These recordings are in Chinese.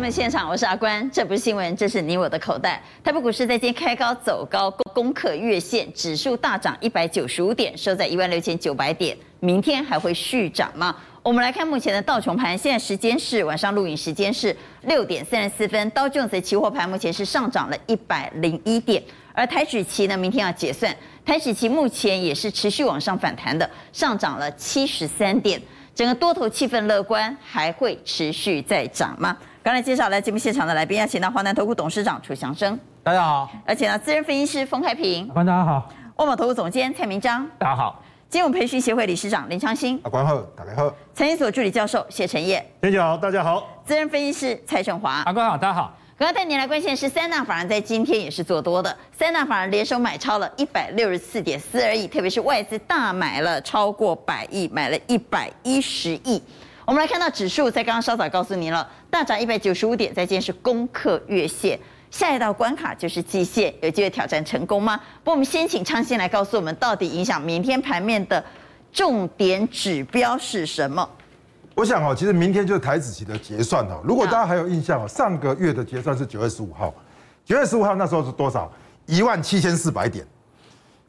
节目现场，我是阿关。这不是新闻，这是你我的口袋。台北股市在今天开高走高，攻克月线，指数大涨一百九十五点，收在一万六千九百点。明天还会续涨吗？我们来看目前的道琼盘，现在时间是晚上录影时间是六点三十四分。道琼斯期货盘目前是上涨了一百零一点，而台指期呢，明天要结算，台指期目前也是持续往上反弹的，上涨了七十三点。整个多头气氛乐观，还会持续再涨吗？刚才介绍来节目现场的来宾，要请到华南投顾董事长楚祥生，大家好；而且呢，资深分析师封开平，大家好；万宝投顾总监蔡明章，大家好；金融培训协会理事长林昌兴，阿关好，大家好；财经所助理教授谢晨彦，大家好，大家好；资深分析师蔡胜华，阿关好，大家好。刚刚带您来关心的是三大法人在今天也是做多的，三大法人联手买超了一百六十四点四二亿，特别是外资大买了超过百亿，买了一百一十亿。我们来看到指数，在刚刚稍早告诉您了，大涨一百九十五点，在今天是攻克月线，下一道关卡就是季线，有机会挑战成功吗？不，我们先请昌兴来告诉我们，到底影响明天盘面的重点指标是什么？我想哦，其实明天就是台指期的结算哦。如果大家还有印象哦，上个月的结算是九月十五号，九月十五号那时候是多少？一万七千四百点，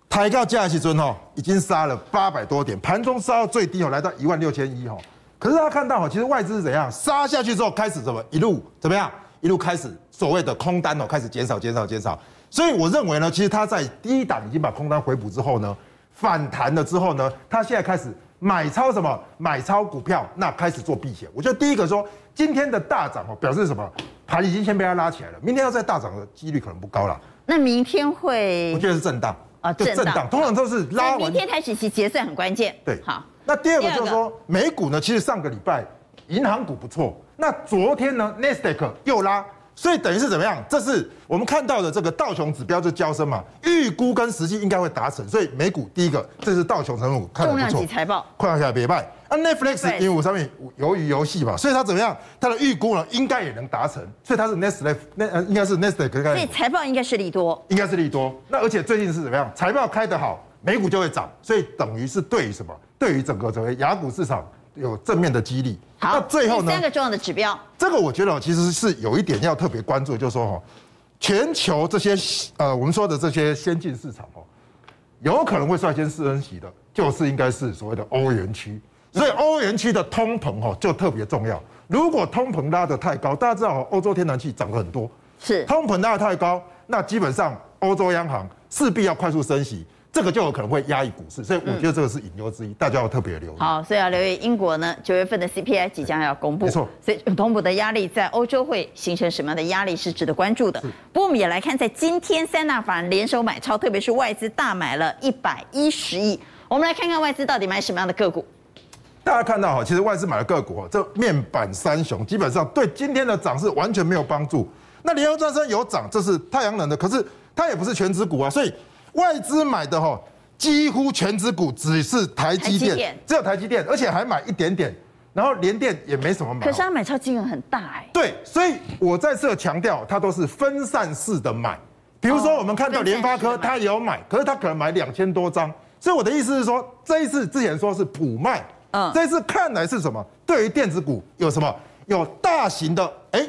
抬高价期尊哦，已经杀了八百多点，盘中杀到最低哦，来到一万六千一哦。可是大家看到哈，其实外资是怎样杀下去之后，开始怎么一路怎么样，一路开始所谓的空单哦，开始减少减少减少。所以我认为呢，其实它在第一档已经把空单回补之后呢，反弹了之后呢，它现在开始。买超什么？买超股票，那开始做避险。我觉得第一个说，今天的大涨哦，表示什么？盘已经先被它拉起来了，明天要再大涨的几率可能不高了。那明天会？我觉得是震荡啊，震荡，通常都是拉完。明天台指期结算很关键。对，好。那第二个就是说，美股呢，其实上个礼拜银行股不错，那昨天呢，n e s t a q 又拉。所以等于是怎么样？这是我们看到的这个道琼指标就交升嘛，预估跟实际应该会达成。所以美股第一个，这是道琼成分股看得不错，重量级财报，快下来别卖。啊，Netflix 因为我上面由于游戏嘛，所以它怎么样？它的预估呢，应该也能达成。所以它是 Netflix，那呃应该是 Netflix。所以财报应该是利多，应该是利多。那而且最近是怎么样？财报开得好，美股就会涨。所以等于是对于什么？对于整个整个雅股市场。有正面的激励。好，那最后呢？三个重要的指标，这个我觉得其实是有一点要特别关注，就是说哈，全球这些呃我们说的这些先进市场哦，有可能会率先升息的，就是应该是所谓的欧元区。所以欧元区的通膨哦就特别重要。如果通膨拉得太高，大家知道欧洲天然气涨了很多，是通膨拉得太高，那基本上欧洲央行势必要快速升息。这个就有可能会压抑股市，所以我觉得这个是隐忧之一，大家要特别留意。好，所以要留意英国呢，九月份的 CPI 即将要公布，没错。所以通膨的压力在欧洲会形成什么样的压力是值得关注的。不过我们也来看，在今天三大法人联手买超，特别是外资大买了一百一十亿。我们来看看外资到底买什么样的个股。大家看到哈，其实外资买的个股哈，这面板三雄基本上对今天的涨势完全没有帮助。那联合再生有涨，这是太阳能的，可是它也不是全职股啊，所以。外资买的哈，几乎权值股只是台积电，只有台积电，而且还买一点点，然后联电也没什么买。可是他买超金额很大哎。对，所以我在这强调，它都是分散式的买。比如说，我们看到联发科，它也有买，可是它可能买两千多张。所以我的意思是说，这一次之前说是普卖，嗯，这一次看来是什么？对于电子股有什么？有大型的哎。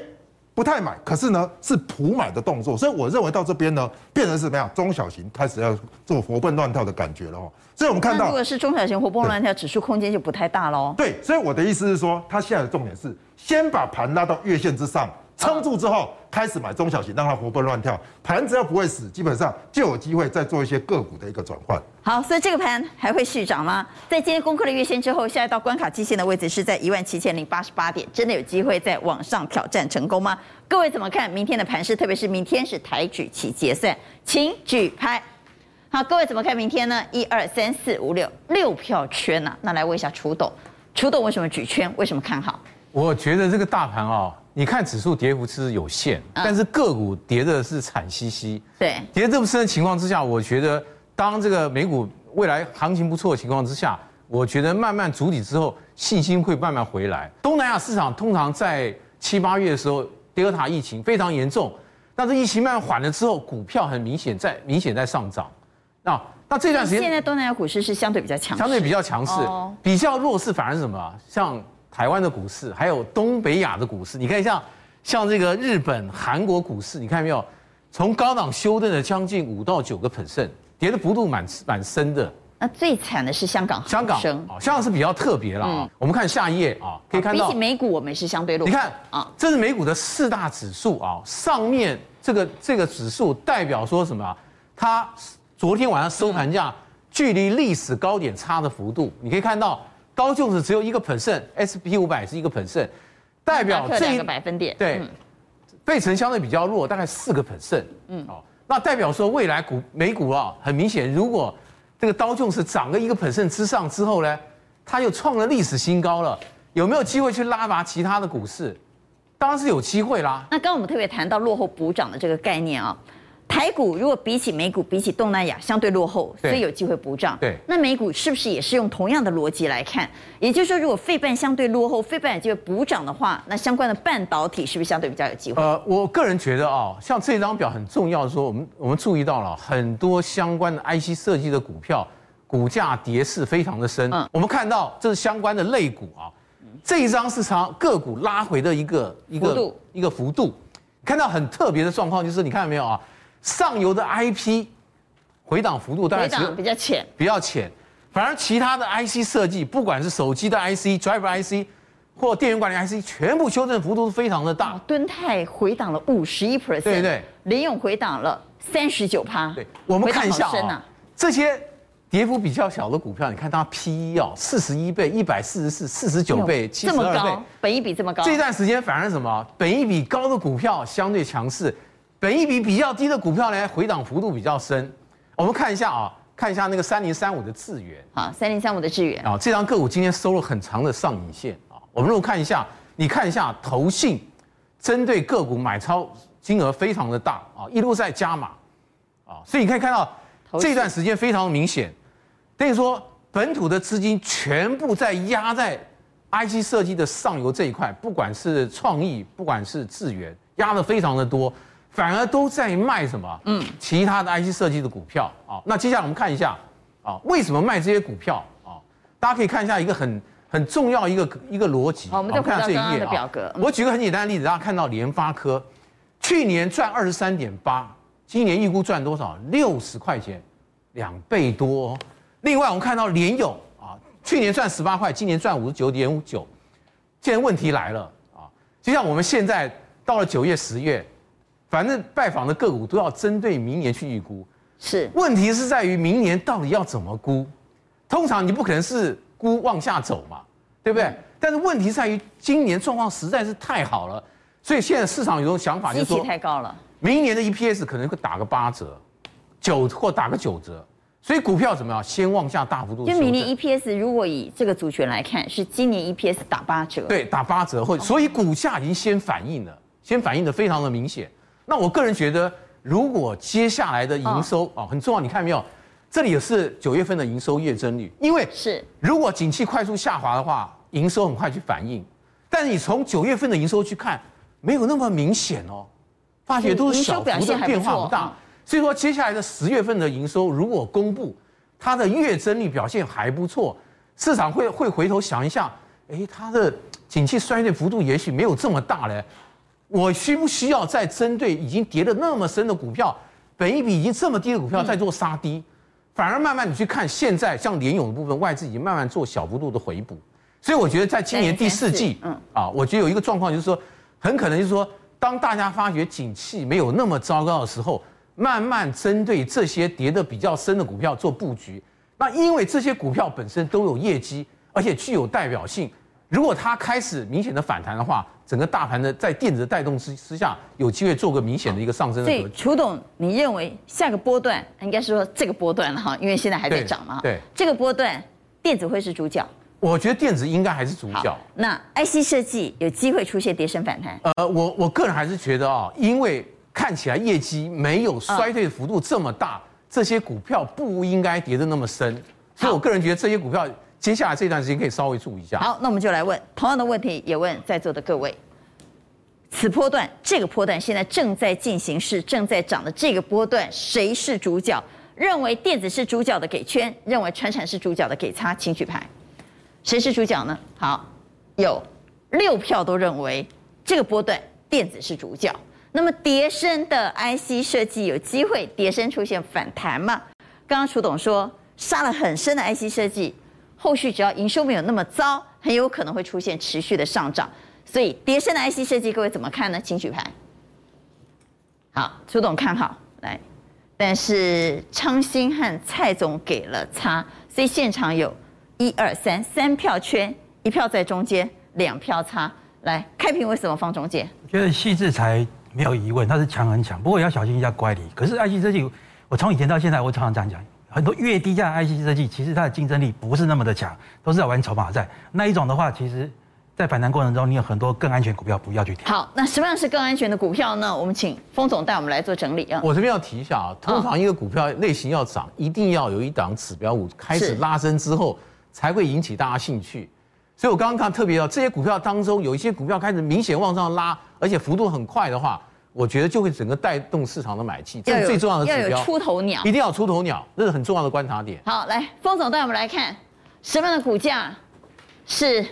不太买，可是呢是普买的动作，所以我认为到这边呢，变成是怎么样？中小型开始要做活蹦乱跳的感觉了哦。所以我们看到，如果是中小型活蹦乱跳，指数空间就不太大喽。对，所以我的意思是说，它现在的重点是先把盘拉到月线之上。撑住之后，开始买中小型，让它活蹦乱跳。盘只要不会死，基本上就有机会再做一些个股的一个转换。好，所以这个盘还会续涨吗？在今天攻克了月线之后，下一道关卡基线的位置是在一万七千零八十八点，真的有机会再往上挑战成功吗？各位怎么看明天的盘势？特别是明天是台指期结算，请举牌。好，各位怎么看明天呢？一二三四五六六票圈啊，那来问一下楚董，楚董为什么举圈？为什么看好？我觉得这个大盘啊。你看指数跌幅其实有限，但是个股跌的是惨兮兮。对，跌这么深的情况之下，我觉得当这个美股未来行情不错的情况之下，我觉得慢慢筑底之后，信心会慢慢回来。东南亚市场通常在七八月的时候，德尔塔疫情非常严重，但是疫情慢慢缓了之后，股票很明显在明显在上涨。那那这段时间，现在东南亚股市是相对比较强势，相对比较强势，比较弱势反而是什么？像。台湾的股市，还有东北亚的股市，你看像像这个日本、韩国股市，你看没有？从高档修正了将近五到九个 percent，跌的幅度蛮蛮深的。那最惨的是香港，香港啊，香港是比较特别了啊。嗯、我们看下一页啊，可以看到，比起美股，我们是相对弱。你看啊，这是美股的四大指数啊，上面这个这个指数代表说什么？它昨天晚上收盘价距离历史高点差的幅度，你可以看到，道琼斯只有一个 percent，SP 五百是一个 percent，代表这一个百分点对。嗯费城相对比较弱，大概四个 percent。嗯，哦，那代表说未来股美股啊，很明显，如果这个刀琼是涨个一个 percent 之上之后呢，它又创了历史新高了，有没有机会去拉拔其他的股市？当然是有机会啦。那刚刚我们特别谈到落后补涨的这个概念啊。台股如果比起美股，比起东南亚相对落后，所以有机会补涨。对，那美股是不是也是用同样的逻辑来看？也就是说，如果费半相对落后，费半有机会补涨的话，那相关的半导体是不是相对比较有机会？呃，我个人觉得啊，像这张表很重要的说，我们我们注意到了很多相关的 IC 设计的股票，股价跌势非常的深。嗯，我们看到这是相关的类股啊，这一张是长个股拉回的一个一个幅度一个幅度，看到很特别的状况，就是你看到没有啊？上游的 IP 回档幅度大概比较浅，比较浅，反而其他的 IC 设计，不管是手机的 IC、Driver IC 或电源管理 IC，全部修正幅度是非常的大。敦泰回档了五十一 percent，对对，联咏回档了三十九趴。对，我们看一下啊，这些跌幅比较小的股票，你看它 PE 哦，四十一倍、一百四十四、四十九倍、七十二倍，本益比这么高。这段时间反而什么？本益比高的股票相对强势。本益比比较低的股票呢，回档幅度比较深。我们看一下啊，看一下那个三零三五的智源。好，三零三五的智源啊，这张个股今天收了很长的上影线啊。我们如果看一下，你看一下投信针对个股买超金额非常的大啊，一路在加码啊，所以你可以看到这段时间非常明显，等于说本土的资金全部在压在 IC 设计的上游这一块，不管是创意，不管是智源，压的非常的多。反而都在卖什么？嗯，其他的 IC 设计的股票啊。那接下来我们看一下啊，为什么卖这些股票啊？大家可以看一下一个很很重要一个一个逻辑。好，我们再看这一页表格。我举个很简单的例子，大家看到联发科去年赚二十三点八，今年预估赚多少？六十块钱，两倍多。另外我们看到联咏啊，去年赚十八块，今年赚五十九点五九。现在问题来了啊，就像我们现在到了九月、十月。反正拜访的个股都要针对明年去预估，是问题是在于明年到底要怎么估？通常你不可能是估往下走嘛，对不对？但是问题在于今年状况实在是太好了，所以现在市场有种想法就是说，太高了，明年的 EPS 可能会打个八折，九或打个九折，所以股票怎么样？先往下大幅度。就明年 EPS 如果以这个族群来看，是今年 EPS 打八折，对，打八折或所以股价已经先反应了，先反应的非常的明显。那我个人觉得，如果接下来的营收啊很重要，你看没有？这里也是九月份的营收月增率，因为是如果景气快速下滑的话，营收很快去反应。但是你从九月份的营收去看，没有那么明显哦，发觉都是小幅的变化不大。所以说接下来的十月份的营收如果公布，它的月增率表现还不错，市场会会回头想一下，诶，它的景气衰退幅度也许没有这么大嘞。我需不需要再针对已经跌得那么深的股票，本一比已经这么低的股票再做杀低，反而慢慢你去看现在像联勇的部分，外资已经慢慢做小幅度的回补，所以我觉得在今年第四季，嗯。啊，我觉得有一个状况就是说，很可能就是说，当大家发觉景气没有那么糟糕的时候，慢慢针对这些跌得比较深的股票做布局，那因为这些股票本身都有业绩，而且具有代表性。如果它开始明显的反弹的话，整个大盘的在电子的带动之之下，有机会做个明显的一个上升的。所以，楚董，你认为下个波段应该是说这个波段了哈，因为现在还在涨嘛。对。这个波段，电子会是主角。我觉得电子应该还是主角。那 IC 设计有机会出现跌升反弹？呃，我我个人还是觉得啊，因为看起来业绩没有衰退的幅度这么大，这些股票不应该跌得那么深。所以我个人觉得这些股票。接下来这段时间可以稍微注意一下。好，那我们就来问同样的问题，也问在座的各位：此波段，这个波段现在正在进行是，正在涨的这个波段，谁是主角？认为电子是主角的给圈，认为传产是主角的给叉，请举牌。谁是主角呢？好，有六票都认为这个波段电子是主角。那么叠深的 IC 设计有机会叠深出现反弹吗？刚刚楚董说杀了很深的 IC 设计，后续只要营收没有那么糟，很有可能会出现持续的上涨。所以跌深的 IC 设计，各位怎么看呢？请举牌。好，楚董看好来，但是昌兴和蔡总给了差，所以现场有一二三三票圈，一票在中间，两票差。来，开平为什么放中间？我觉得矽智才没有疑问，它是强很强，不过也要小心一下乖离。可是 IC 设计，我从以前到现在，我常常这样讲，很多越低价的 IC 设计，其实它的竞争力不是那么的强，都是在玩筹码战。那一种的话，其实。在反弹过程中，你有很多更安全股票，不要去挑。好，那什么样是更安全的股票呢？我们请封总带我们来做整理啊。我这边要提一下啊，通常一个股票类型要涨，一定要有一档指标股开始拉升之后，才会引起大家兴趣。所以我刚刚看特别要这些股票当中，有一些股票开始明显往上拉，而且幅度很快的话，我觉得就会整个带动市场的买气。这是最重要的指标。要有出头鸟，一定要出头鸟，这是很重要的观察点。好，来，封总带我们来看什么样的股价是。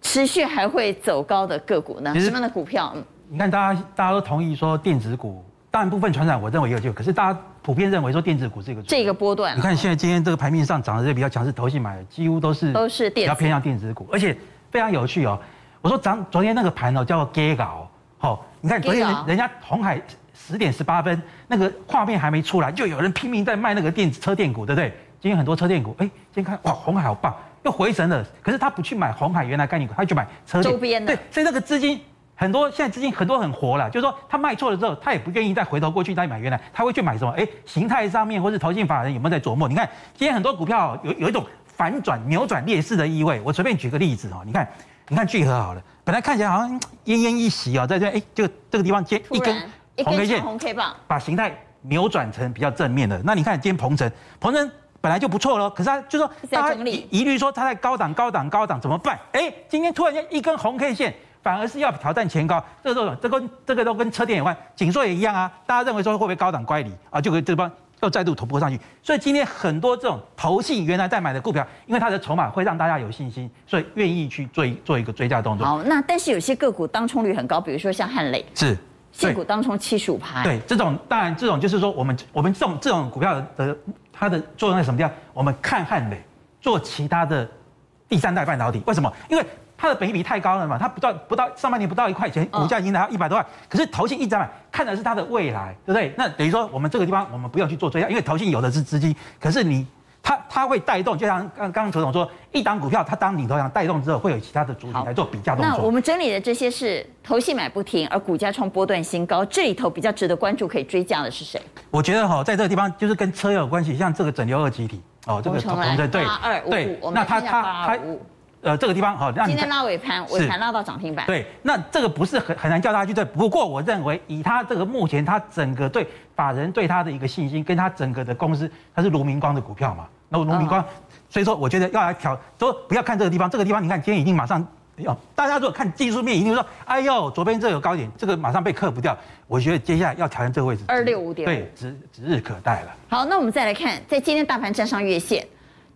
持续还会走高的个股呢？什么样的股票？嗯，你看，大家大家都同意说电子股，当然部分传产我认为也有机会，可是大家普遍认为说电子股是一个这个波段。你看现在今天这个盘面上涨的这比较强势，投信买的几乎都是都是比较偏向电子股，而且非常有趣哦。我说涨昨天那个盘哦叫做 Gay 搞，好，你看昨天人家红海十点十八分那个画面还没出来，就有人拼命在卖那个电子车电股，对不对？今天很多车电股，哎，今天看哇，红海好棒。又回神了，可是他不去买红海原来概念股，他去买车周边的。对，所以那个资金很多，现在资金很多很活了，就是说他卖错了之后，他也不愿意再回头过去再买原来，他会去买什么？哎，形态上面或是投信法人有没有在琢磨？你看今天很多股票有有一种反转扭转劣势的意味。我随便举个例子哦，你看，你看聚合好了，本来看起来好像奄奄一息啊，在这哎，就这个地方接一根红 K 线，红 K 棒，把形态扭转成比较正面的。那你看今天鹏程，鹏程。本来就不错了，可是他就说大家疑虑说他在高档、高档、高档怎么办？哎，今天突然间一根红 K 线，反而是要挑战前高，这个都这跟这个都跟车电有关，景硕也一样啊。大家认为说会不会高档乖离啊？就可以这帮又再度突破上去。所以今天很多这种投信原来在买的股票，因为它的筹码会让大家有信心，所以愿意去做一做一个追加动作。好，那但是有些个股当冲率很高，比如说像汉磊，是现股当冲七十五趴。对，这种当然这种就是说我们我们这种这种股票的。它的作用在什么地方？我们看汉磊做其他的第三代半导体，为什么？因为它的本益比太高了嘛，它不到不到上半年不到一块钱，股价已经达到一百多万，可是投信一直买，看的是它的未来，对不对？那等于说我们这个地方我们不要去做追加，因为投信有的是资金，可是你。它它会带动，就像刚刚刚楚总说，一档股票它当领头羊带动之后，会有其他的主体来做比价动作。那我们整理的这些是投信买不停，而股价创波段新高，这里头比较值得关注、可以追加的是谁？我觉得哈，在这个地方就是跟车有关系，像这个整流二集体哦，这个同对对对，那它它它呃这个地方好，今天拉尾盘，尾盘拉到涨停板。对，那这个不是很很难叫大家去对，不过我认为以他这个目前他整个对法人对他的一个信心，跟他整个的公司，它是卢明光的股票嘛。那卢明光，所以说我觉得要来挑，说不要看这个地方，这个地方你看今天已经马上，哦，大家如果看技术面，一定说，哎呦，左边这有高点，这个马上被克服掉。我觉得接下来要挑战这个位置，二六五点，对，指指日可待了。好，那我们再来看，在今天大盘站上月线，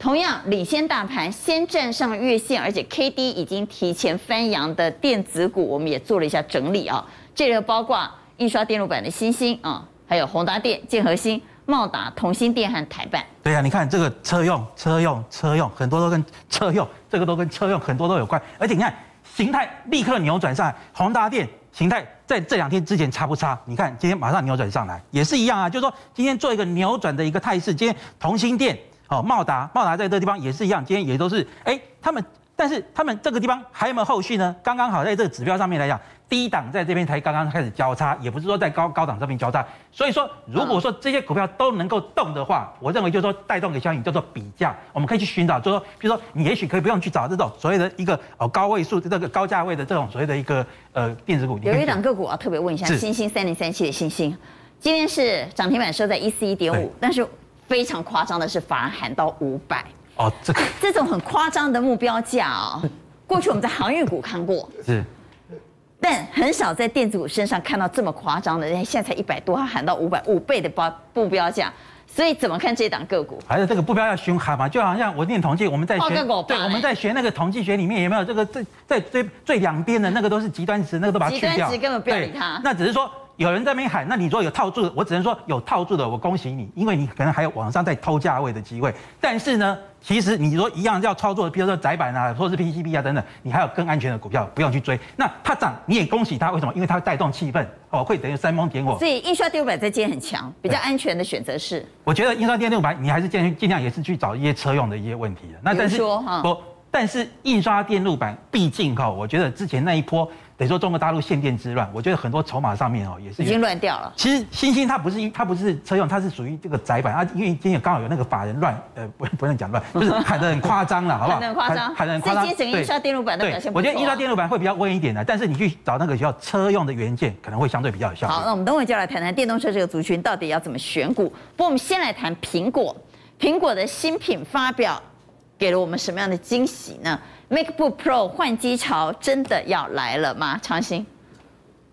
同样领先大盘先站上月线，而且 K D 已经提前翻扬的电子股，我们也做了一下整理啊，这个包括印刷电路板的新兴啊，还有宏达电、建和兴。茂达、同心电和台半，对呀、啊，你看这个车用、车用、车用，很多都跟车用，这个都跟车用很多都有关。而且你看形态立刻扭转上来，宏达电形态在这两天之前差不差？你看今天马上扭转上来，也是一样啊，就是说今天做一个扭转的一个态势。今天同心电、哦茂达、茂达在这个地方也是一样，今天也都是哎他们。但是他们这个地方还有没有后续呢？刚刚好在这个指标上面来讲，低档在这边才刚刚开始交叉，也不是说在高高档这边交叉。所以说，如果说这些股票都能够动的话，我认为就是说带动的效应叫做比价，我们可以去寻找，就是说，比如说你也许可以不用去找这种所谓的一个哦高位数这个高价位的这种所谓的一个呃电子股。有一档个股啊特别问一下，欣兴三零三七的欣兴，今天是涨停板收在一四一点五，但是非常夸张的是，反而喊到五百。哦，这个 这种很夸张的目标价哦，过去我们在航运股看过，是，但很少在电子股身上看到这么夸张的。人家现在才一百多，他喊到五百五倍的标目标价，所以怎么看这档个股？还是这个目标要凶悍嘛？就好像我念统计，我们在学，对，我们在学那个统计学里面有没有这个最在最最两边的那个都是极端值，那个都把它去掉。极端值根本不要理它。那只是说。有人在那边喊，那你说有套住的，我只能说有套住的，我恭喜你，因为你可能还有往上再偷价位的机会。但是呢，其实你说一样要操作，比如说窄板啊，或是 PCB 啊等等，你还有更安全的股票，不用去追。那它涨你也恭喜它，为什么？因为它会带动气氛，哦，会等于煽风点火。所以印刷电路板在今天很强，比较安全的选择是。我觉得印刷电路板你还是尽尽量也是去找一些车用的一些问题的。那但是说哈，不，但是印刷电路板毕竟哈，我觉得之前那一波。得说中国大陆限电之乱，我觉得很多筹码上面哦也是已经乱掉了。其实星星它不是它不是车用，它是属于这个窄板啊。因为今天刚好有那个法人乱，呃，不不能讲乱，就是喊得很夸张了，好不好？喊得很夸张，喊得很夸张。最近整个印刷电路板的表现。我觉得印刷电路板会比较稳一点的，但是你去找那个需要车用的元件，可能会相对比较有效。好，那我们等会就来谈谈电动车这个族群到底要怎么选股。不过我们先来谈苹果，苹果的新品发表给了我们什么样的惊喜呢？MacBook Pro 换机潮真的要来了吗？长兴。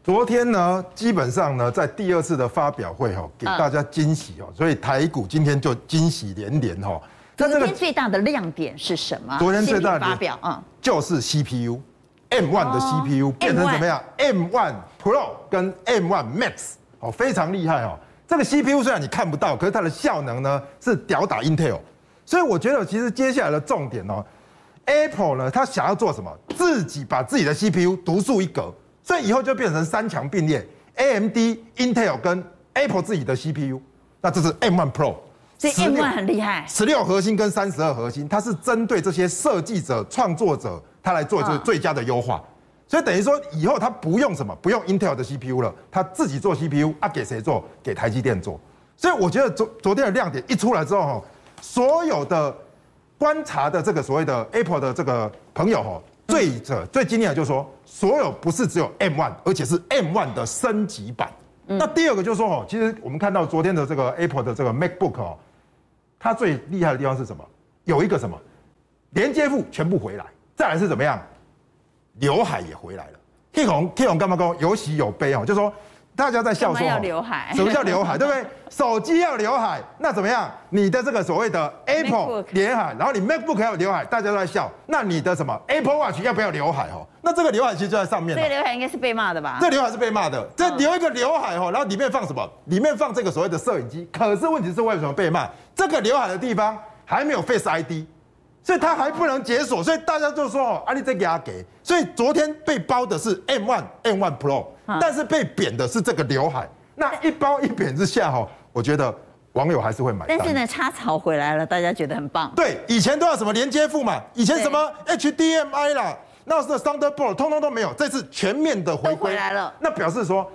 昨天呢，基本上呢，在第二次的发表会哈，给大家惊喜哦，所以台股今天就惊喜连连哈。昨天最大的亮点是什么？昨天最大的发表啊，就是 CPU M1 的 CPU 变成怎么样？M1 Pro 跟 M1 Max 哦，非常厉害哦。这个 CPU 虽然你看不到，可是它的效能呢是吊打 Intel。所以我觉得其实接下来的重点哦，Apple 呢，它想要做什么？自己把自己的 CPU 独树一格。所以以后就变成三强并列，AMD、Intel 跟 Apple 自己的 CPU，那这是 M1 Pro，所以 M1 很厉害，十六核心跟三十二核心，它是针对这些设计者、创作者，他来做这个最佳的优化。所以等于说以后他不用什么，不用 Intel 的 CPU 了，他自己做 CPU 啊，给谁做？给台积电做。所以我觉得昨昨天的亮点一出来之后，哈，所有的观察的这个所谓的 Apple 的这个朋友，哈。最这最惊艳的就是说，所有不是只有 M One，而且是 M One 的升级版。那第二个就是说哦，其实我们看到昨天的这个 Apple 的这个 MacBook 哦，它最厉害的地方是什么？有一个什么连接埠全部回来，再来是怎么样？刘海也回来了。K 红 K 红干嘛讲有喜有悲哦，就是说。大家在笑说，要刘海？什么叫刘海？对不对？手机要刘海，那怎么样？你的这个所谓的 Apple 刘海，然后你 MacBook 要刘海，大家都在笑。那你的什么 Apple Watch 要不要刘海？哦，那这个刘海其实就在上面。这个刘海应该是被骂的吧？这刘海是被骂的。这留一个刘海哦，然后里面放什么？里面放这个所谓的摄影机。可是问题是为什么被骂？这个刘海的地方还没有 Face ID。所以它还不能解锁，所以大家就说哦，阿里再给他给。所以昨天被包的是 M1、M1 Pro，但是被贬的是这个刘海。那一褒一贬之下哈，我觉得网友还是会买。但是呢，插槽回来了，大家觉得很棒。对，以前都要什么连接付嘛，以前什么 HDMI 啦，那是 Thunderbolt，通通都没有。这次全面的回归回来了，那表示说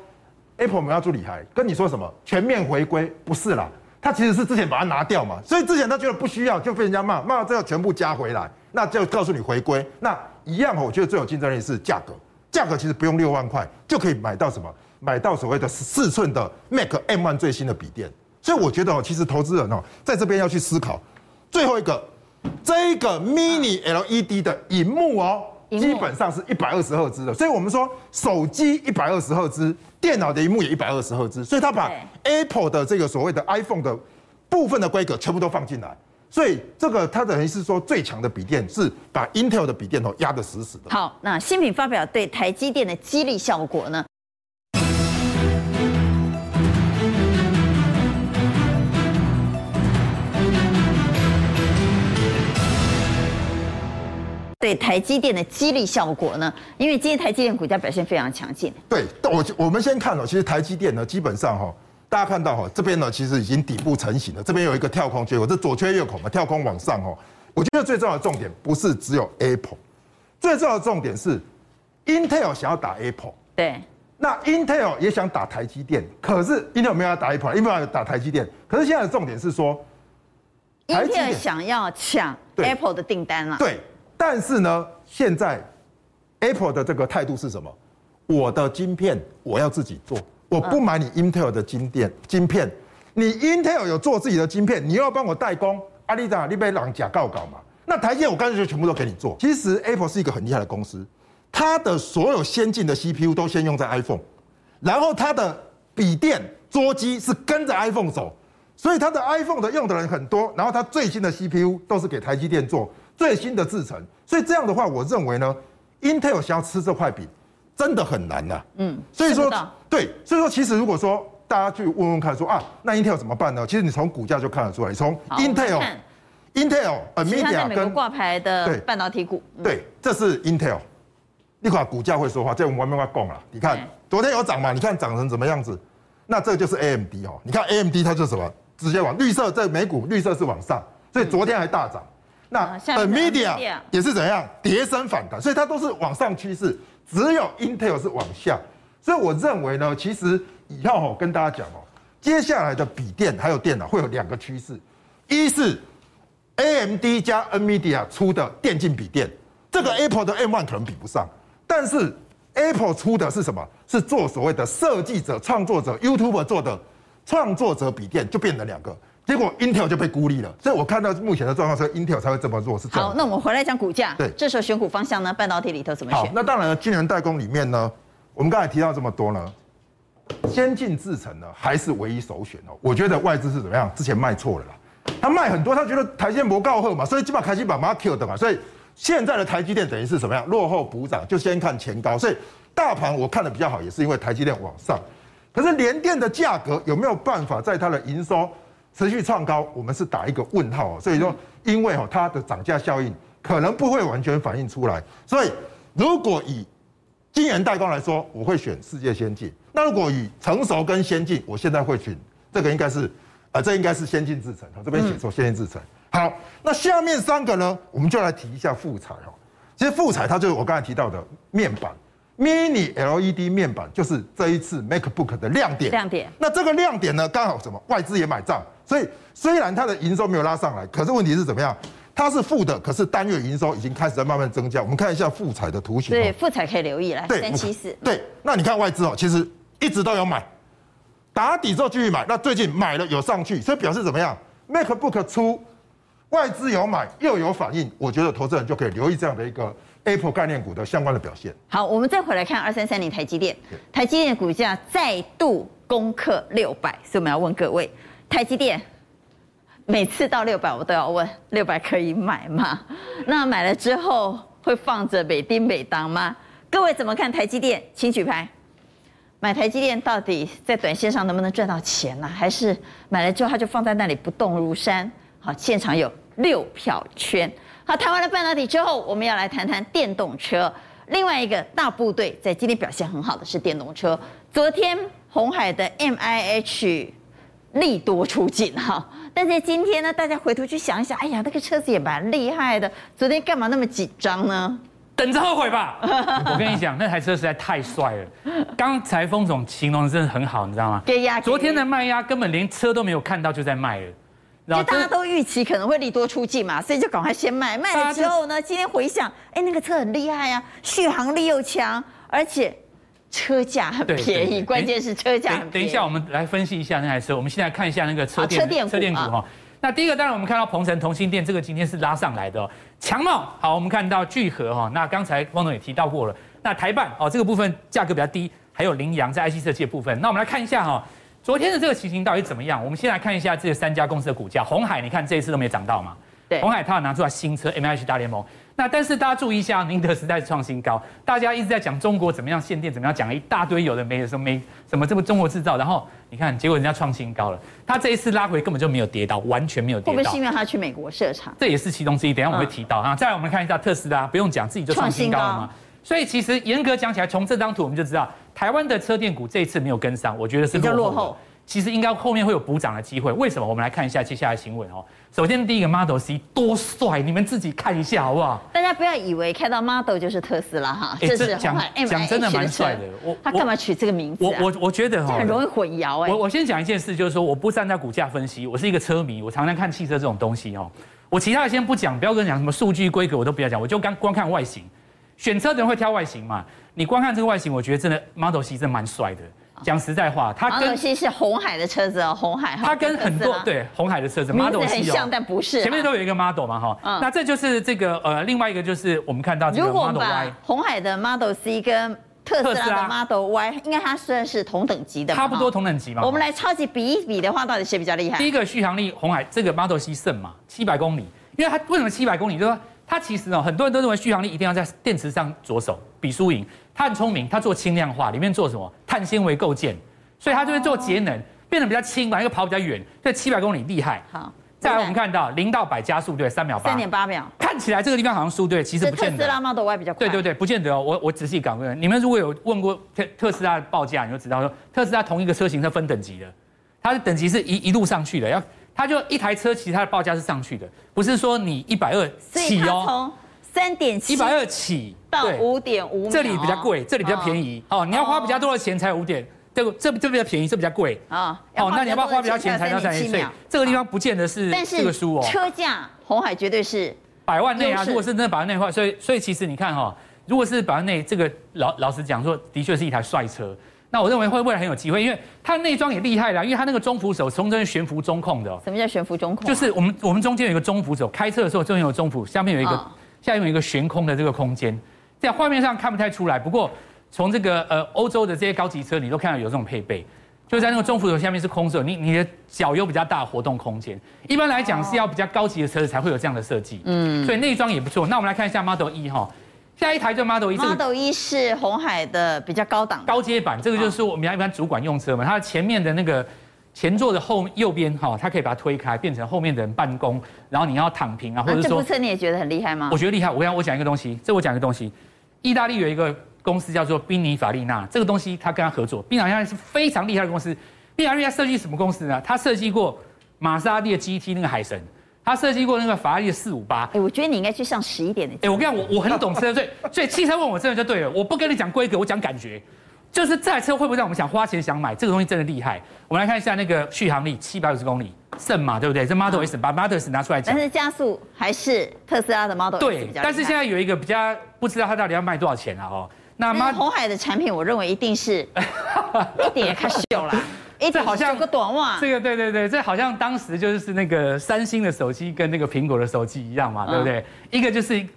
Apple 我们要做厉害，跟你说什么全面回归不是啦。他其实是之前把它拿掉嘛，所以之前他觉得不需要，就被人家骂，骂了之后全部加回来，那就告诉你回归。那一样，我觉得最有竞争力是价格，价格其实不用六万块就可以买到什么，买到所谓的四寸的 Mac M1 最新的笔电。所以我觉得哦，其实投资人哦，在这边要去思考，最后一个这一个 Mini LED 的荧幕哦。基本上是一百二十赫兹的，所以我们说手机一百二十赫兹，电脑的荧幕也一百二十赫兹，所以它把 Apple 的这个所谓的 iPhone 的部分的规格全部都放进来，所以这个它等于是说最强的笔电是把 Intel 的笔电头压得死死的。好，那新品发表对台积电的激励效果呢？对台积电的激励效果呢？因为今天台积电股价表现非常强劲。对，我我们先看哦，其实台积电呢，基本上哈，大家看到哈，这边呢其实已经底部成型了，这边有一个跳空缺口，这左缺右孔嘛，跳空往上哦。我觉得最重要的重点不是只有 Apple，最重要的重点是 Intel 想要打 Apple。对。那 Intel 也想打台积电，可是 Intel 没有要打 Apple，Intel 要打台积电。可是现在的重点是说，Intel 想要抢 Apple 的订单了。对。但是呢，现在 Apple 的这个态度是什么？我的晶片我要自己做，我不买你 Intel 的晶电晶片。你 Intel 有做自己的晶片，你又要帮我代工，阿里长你被狼假告搞嘛？那台积我干脆就全部都给你做。其实 Apple 是一个很厉害的公司，它的所有先进的 CPU 都先用在 iPhone，然后它的笔电桌机是跟着 iPhone 走。所以它的 iPhone 的用的人很多，然后它最新的 CPU 都是给台积电做最新的制程，所以这样的话，我认为呢，Intel 想要吃这块饼真的很难呐。嗯，所以说对，所以说其实如果说大家去问问看说啊，那 Intel 怎么办呢？其实你从股价就看得出来，从 Intel。Intel、NVIDIA 跟挂牌的半导体股，对，这是 Intel。那块股价会说话，在我们外面要讲了。你看昨天有涨嘛？你看涨成什么样子？那这就是 AMD 哦。你看 AMD 它就是什么？直接往绿色，这美股绿色是往上，所以昨天还大涨。那 NVIDIA 也是怎样？跌升反弹，所以它都是往上趋势，只有 Intel 是往下。所以我认为呢，其实以后哦，跟大家讲哦，接下来的笔电还有电脑会有两个趋势，一是。AMD 加 NVIDIA 出的电竞笔电，这个 Apple 的 M1 可能比不上，但是 Apple 出的是什么？是做所谓的设计者、创作者、YouTuber 做的创作者笔电，就变成两个，结果 Intel 就被孤立了。所以我看到目前的状况，所以 Intel 才会这么弱。是这样。好，那我们回来讲股价。对，这时候选股方向呢？半导体里头怎么选？好，那当然了，晶圆代工里面呢，我们刚才提到这么多呢，先进制程呢还是唯一首选哦。我觉得外资是怎么样？之前卖错了啦。他卖很多，他觉得台积电不够好嘛，所以基本上开始把它 Q 的嘛，所以现在的台积电等于是什么样？落后补涨，就先看前高。所以大盘我看的比较好，也是因为台积电往上。可是联电的价格有没有办法在它的营收持续创高？我们是打一个问号。所以说，因为哦它的涨价效应可能不会完全反映出来。所以如果以晶圆代工来说，我会选世界先进。那如果以成熟跟先进，我现在会选这个应该是。啊，这应该是先进制程，这边写错先进制程。好，那下面三个呢，我们就来提一下富彩哦。其实富彩它就是我刚才提到的面板，Mini LED 面板，就是这一次 MacBook 的亮点。亮点。那这个亮点呢，刚好什么？外资也买账，所以虽然它的营收没有拉上来，可是问题是怎么样？它是负的，可是单月营收已经开始在慢慢增加。我们看一下富彩的图形。对，富彩可以留意来。对，三七四。对，那你看外资哦，其实一直都有买。打底之后继续买，那最近买了有上去，所以表示怎么样？MacBook 出外资有买又有反应，我觉得投资人就可以留意这样的一个 Apple 概念股的相关的表现。好，我们再回来看二三三零台积电，台积电的股价再度攻克六百，所以我们要问各位，台积电每次到六百我都要问，六百可以买吗？那买了之后会放着美丁美当吗？各位怎么看台积电？请举牌。买台积电到底在短线上能不能赚到钱呢、啊？还是买了之后它就放在那里不动如山？好，现场有六票圈。好，谈完了半导体之后，我们要来谈谈电动车。另外一个大部队在今天表现很好的是电动车。昨天红海的 MIH 利多出尽哈，但在今天呢，大家回头去想一想，哎呀，那个车子也蛮厉害的，昨天干嘛那么紧张呢？等着后悔吧！我跟你讲，那台车实在太帅了。刚才封总形容的真的很好，你知道吗？昨天的卖压根本连车都没有看到就在卖了。就大家都预期可能会利多出尽嘛，所以就赶快先卖。卖了之后呢，今天回想，哎，那个车很厉害啊，续航力又强，而且车价很便宜。关键是车价很便宜。等一下，我们来分析一下那台车。我们现在看一下那个车电车电车电股哈。那第一个，当然我们看到鹏程同心电，这个今天是拉上来的哦。强茂，好，我们看到聚合哈。那刚才汪总也提到过了。那台半哦，这个部分价格比较低，还有羚羊在 IC 设计的部分。那我们来看一下哈，昨天的这个情形到底怎么样？我们先来看一下这三家公司的股价。红海，你看这一次都没涨到嘛？对，红海它要拿出来新车 MIH 大联盟。那但是大家注意一下，宁德时代创新高，大家一直在讲中国怎么样限电，怎么样讲了一大堆有的没的，什么没什么这么中国制造，然后你看结果人家创新高了，他这一次拉回根本就没有跌到，完全没有跌到。会不会是因为他去美国设厂？这也是其中之一，等一下我们会提到啊。再来我们看一下特斯拉，不用讲自己就创新高了嘛。所以其实严格讲起来，从这张图我们就知道，台湾的车电股这一次没有跟上，我觉得是比较落后。其实应该后面会有补涨的机会，为什么？我们来看一下接下来新闻哦。首先第一个 Model C 多帅，你们自己看一下好不好？大家不要以为看到 Model 就是特斯拉哈，这是讲讲真的蛮帅的。我他干嘛取这个名字？我我我觉得哈，很容易混淆哎。我我先讲一件事，就是说我不站在股价分析，我是一个车迷，我常常看汽车这种东西哦。我其他的先不讲，不要跟你讲什么数据规格，我都不要讲，我就刚光看外形。选车的人会挑外形嘛？你光看这个外形，我觉得真的 Model C 真的蛮帅的。讲实在话，它跟其实是红海的车子哦，红海。它跟很多对红海的车子 Model 很像，但不是。前面都有一个 Model 嘛，哈。那这就是这个呃，另外一个就是我们看到这个 Model Y。红海的 Model C 跟特斯拉的 Model Y，应该它算是同等级的，差不多同等级嘛。我们来超级比一比的话，到底谁比较厉害？第一个续航力，红海这个 Model C 胜嘛，七百公里。因为它为什么七百公里？就是说它其实哦，很多人都认为续航力一定要在电池上着手比输赢。它很聪明，它做轻量化，里面做什么？碳纤维构建，所以它就会做节能，变得比较轻，把一个跑比较远，所以七百公里厉害。好。再来，我们看到零到百加速对三秒八，三点八秒。看起来这个地方好像输对，其实不见得。特斯拉 Model Y 比较快。对对对，不见得哦。我我仔细讲过，你们如果有问过特特斯拉的报价，你就知道说，特斯拉同一个车型是分等级的，它的等级是一一路上去的，要它就一台车，其实它的报价是上去的，不是说你一百二起哦，从三点七一百二起到五点五，这里比较贵，这里比较便宜哦，你要花比较多的钱才有五点。这个这这比较便宜，这比较贵啊。哦，那你要不要花比较钱才到三点七秒？这个地方不见得是这个书哦。车价红海绝对是百万内啊。如果是真的百万内的话，所以所以其实你看哈，如果是百万内，这个老老实讲说，的确是一台帅车。那我认为会未来很有机会，因为它内装也厉害啦，因为它那个中扶手从这边悬浮中控的。什么叫悬浮中控？就是我们我们中间有一个中扶手，开车的时候中间有中扶，下面有一个下面有一个悬空的这个空间，在画面上看不太出来，不过。从这个呃欧洲的这些高级车，你都看到有这种配备，就在那个中扶手下面是空手，你你的脚有比较大的活动空间。一般来讲是要比较高级的车子才会有这样的设计，嗯，所以内装也不错。那我们来看一下 Model E 哈，下一台就 Model E，这个 Model E 是红海的比较高档高阶版，这个就是我们一般主管用车嘛，它前面的那个前座的后右边哈，它可以把它推开，变成后面的人办公，然后你要躺平啊，或者说，这部车你也觉得很厉害吗？我觉得厉害。我跟我讲一个东西，这我讲一个东西，意大利有一个。公司叫做宾尼法利纳，这个东西他跟他合作。宾尼法利纳是非常厉害的公司。宾尼法利纳设计什么公司呢？他设计过玛莎拉蒂的 GT 那个海神，他设计过那个法拉利的四五八。哎，我觉得你应该去上十一点的。哎，我跟你讲，我我很懂车，所以所以汽车问我真的就对了。我不跟你讲规格，我讲感觉，就是这台车会不会让我们想花钱想买？这个东西真的厉害。我们来看一下那个续航力，七百五十公里，胜嘛，对不对？这 Model S 把 Model S 拿出来讲。但是加速还是特斯拉的 Model S 对，但是现在有一个比较不知道它到底要卖多少钱啊？哦。那红海的产品，我认为一定是 一点也开始有了，这好像个短袜。这个对对对，这好像当时就是那个三星的手机跟那个苹果的手机一样嘛，对不对？一个就是一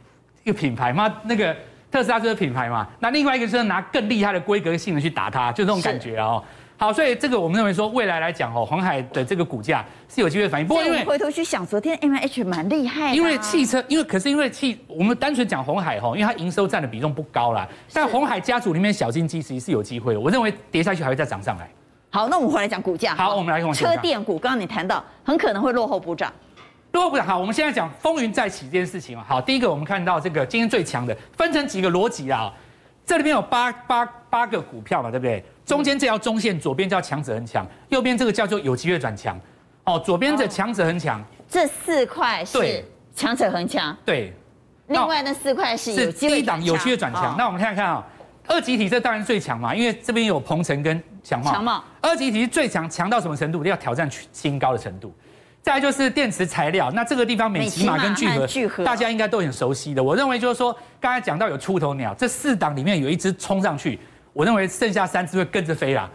个品牌嘛，那个特斯拉这个品牌嘛，那另外一个就是拿更厉害的规格性能去打它，就这种感觉哦。好，所以这个我们认为说，未来来讲哦，红海的这个股价是有机会反应。不过因为回头去想，昨天 M H 蛮厉害的。因为汽车，因为可是因为汽，我们单纯讲红海哈，因为它营收占的比重不高啦。但红海家族里面小金鸡其实是有机会的。我认为跌下去还会再涨上来。好，那我们回来讲股价。好，我们来用车电股。刚刚你谈到很可能会落后补涨，落后补涨。好，我们现在讲风云再起这件事情啊。好，第一个我们看到这个今天最强的，分成几个逻辑啊。这里面有八八八个股票嘛，对不对？中间这条中线，左边叫强者恒强，右边这个叫做有机会转强。哦，左边的强者恒强，这四块是强者恒强。对，另外那四块是有机会转强。有机会转强。那我们看看啊，二级体这当然最强嘛，因为这边有鹏程跟强茂。强茂。二级体是最强，强到什么程度？要挑战新高的程度。再来就是电池材料，那这个地方美琪玛跟聚合，大家应该都很熟悉的。我认为就是说，刚才讲到有出头鸟，这四档里面有一只冲上去。我认为剩下三只会跟着飞啦，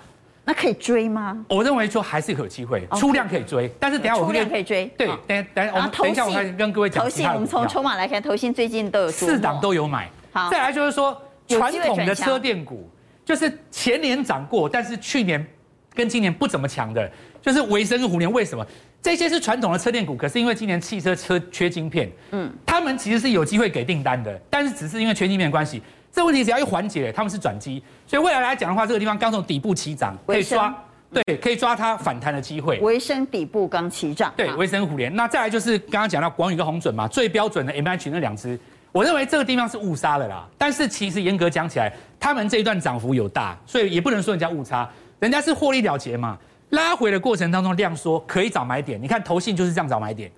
那可以追吗？我认为说还是有机会，出量可以追，但是等下我出量可以追，对，等等我们等一下我们跟各位讲。投信，我们从筹码来看，投信最近都有四档都有买。好，再来就是说传统的车电股，就是前年涨过，但是去年跟今年不怎么强的，就是维生跟虎年。为什么？这些是传统的车电股，可是因为今年汽车车缺晶片，嗯，他们其实是有机会给订单的，但是只是因为缺晶片的关系。这问题只要一缓解，他们是转机，所以未来来讲的话，这个地方刚从底部起涨，可以抓，对，可以抓它反弹的机会。维生底部刚起涨，对，维生虎联。那再来就是刚刚讲到广宇跟鸿准嘛，最标准的 MH 那两只，我认为这个地方是误杀了啦。但是其实严格讲起来，他们这一段涨幅有大，所以也不能说人家误差，人家是获利了结嘛。拉回的过程当中量缩，可以找买点。你看投信就是这样找买点，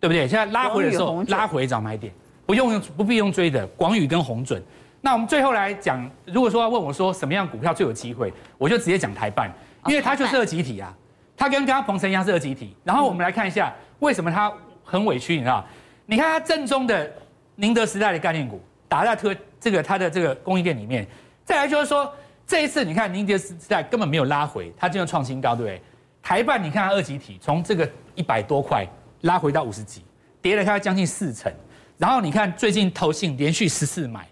对不对？现在拉回的时候拉回找买点。不用不必用追的广宇跟红准，那我们最后来讲，如果说要问我说什么样股票最有机会，我就直接讲台办，因为它就是二极体啊，它跟刚刚鹏程一样是二极体。然后我们来看一下为什么它很委屈，你知道？你看它正宗的宁德时代的概念股打在特这个它的这个供应链里面，再来就是说这一次你看宁德时代根本没有拉回，它就要创新高，对不对？台半你看二极体从这个一百多块拉回到五十几，跌了它将近四成。然后你看，最近投信连续十四买，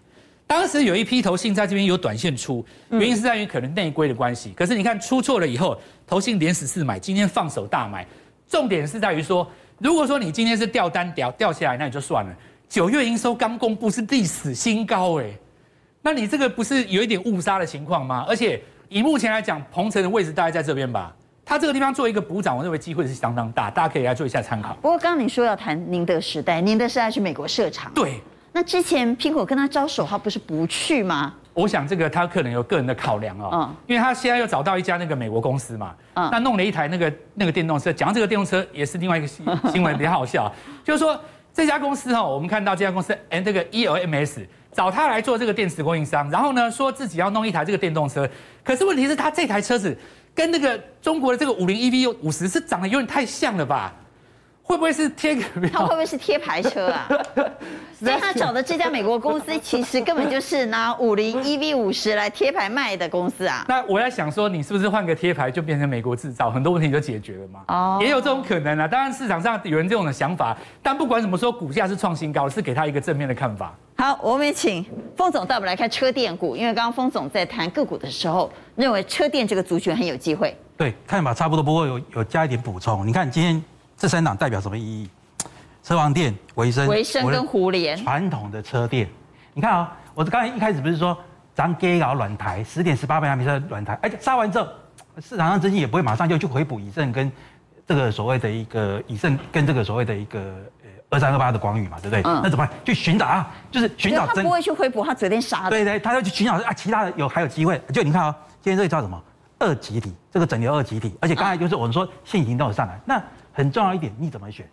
当时有一批投信在这边有短线出，原因是在于可能内规的关系。可是你看出错了以后，投信连十四买，今天放手大买。重点是在于说，如果说你今天是掉单掉掉下来，那你就算了。九月营收刚公布是历史新高哎，那你这个不是有一点误杀的情况吗？而且以目前来讲，鹏程的位置大概在这边吧。他这个地方做一个补涨，我认为机会是相当大，大家可以来做一下参考。不过刚刚你说要谈宁德时代，宁德时代去美国设厂，对。那之前苹果跟他招手，他不是不去吗？我想这个他可能有个人的考量哦，嗯，因为他现在又找到一家那个美国公司嘛，嗯，那弄了一台那个那个电动车。讲到这个电动车，也是另外一个新新闻，比较好笑，就是说这家公司哈，我们看到这家公司，哎，这个 ELMS 找他来做这个电池供应商，然后呢说自己要弄一台这个电动车，可是问题是他这台车子跟那个中国的这个五菱 EV 五十是长得有点太像了吧？会不会是贴个？他会不会是贴牌车啊？所以他找的这家美国公司，其实根本就是拿五菱 EV 五十来贴牌卖的公司啊。那我在想说，你是不是换个贴牌就变成美国制造，很多问题就解决了嘛？哦，也有这种可能啊。当然市场上有人这种的想法，但不管怎么说，股价是创新高，是给他一个正面的看法。好，我们也请丰总带我们来看车电股，因为刚刚丰总在谈个股的时候，认为车电这个族群很有机会。对，看法差不多，不过有有加一点补充。你看今天。这三档代表什么意义？车王电、维生、维生跟胡联传统的车店。你看啊、哦，我刚才一开始不是说咱给搞软台十点十八倍还没车软台，哎，杀完之后，市场上资金也不会马上就去回补以盛跟这个所谓的一个以盛跟这个所谓的一个呃二三二八的广宇嘛，对不对？嗯。那怎么办？去寻找啊，就是寻找。他不会去回补，他昨天杀的。对对，他要去寻找啊，其他的有还有机会。就你看啊、哦，今天这个叫什么？二级体，这个整流二级体，而且刚才就是我们说现行都有上来，那。很重要一点，你怎么选？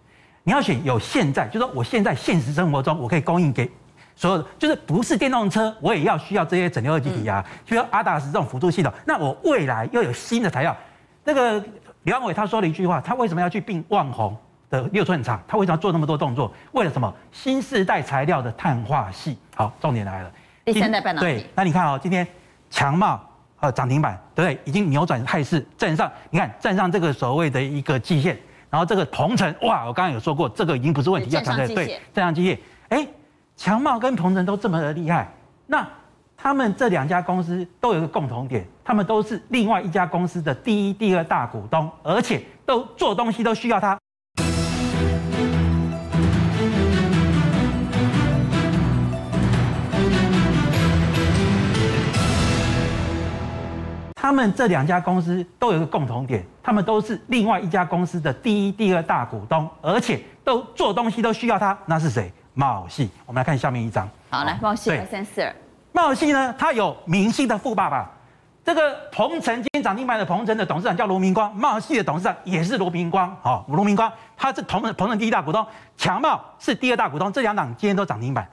你要选有现在，就是说我现在现实生活中我可以供应给所有的，就是不是电动车，我也要需要这些整流二极体啊，需要阿达斯这种辅助系统。那我未来又有新的材料，那个刘安伟他说了一句话，他为什么要去并旺宏的六寸厂？他为什么要做那么多动作？为了什么？新世代材料的碳化系。好，重点来了，第三代半导体。对，那你看哦，今天强茂呃涨停板，对不对？已经扭转态势，站上你看站上这个所谓的一个季线。然后这个鹏程哇，我刚刚有说过，这个已经不是问题，要强的对，正常机械，哎，强茂跟鹏程都这么的厉害，那他们这两家公司都有一个共同点，他们都是另外一家公司的第一、第二大股东，而且都做东西都需要他。他们这两家公司都有一个共同点，他们都是另外一家公司的第一、第二大股东，而且都做东西都需要他。那是谁？茂矽。我们来看下面一张。好，来茂矽二三四二。茂矽呢，他有明星的富爸爸。这个鹏程今天涨停板的鹏程的董事长叫罗明光，茂矽的董事长也是罗明光。好，罗明光他是鹏鹏程第一大股东，强茂是第二大股东，这两档今天都涨停板。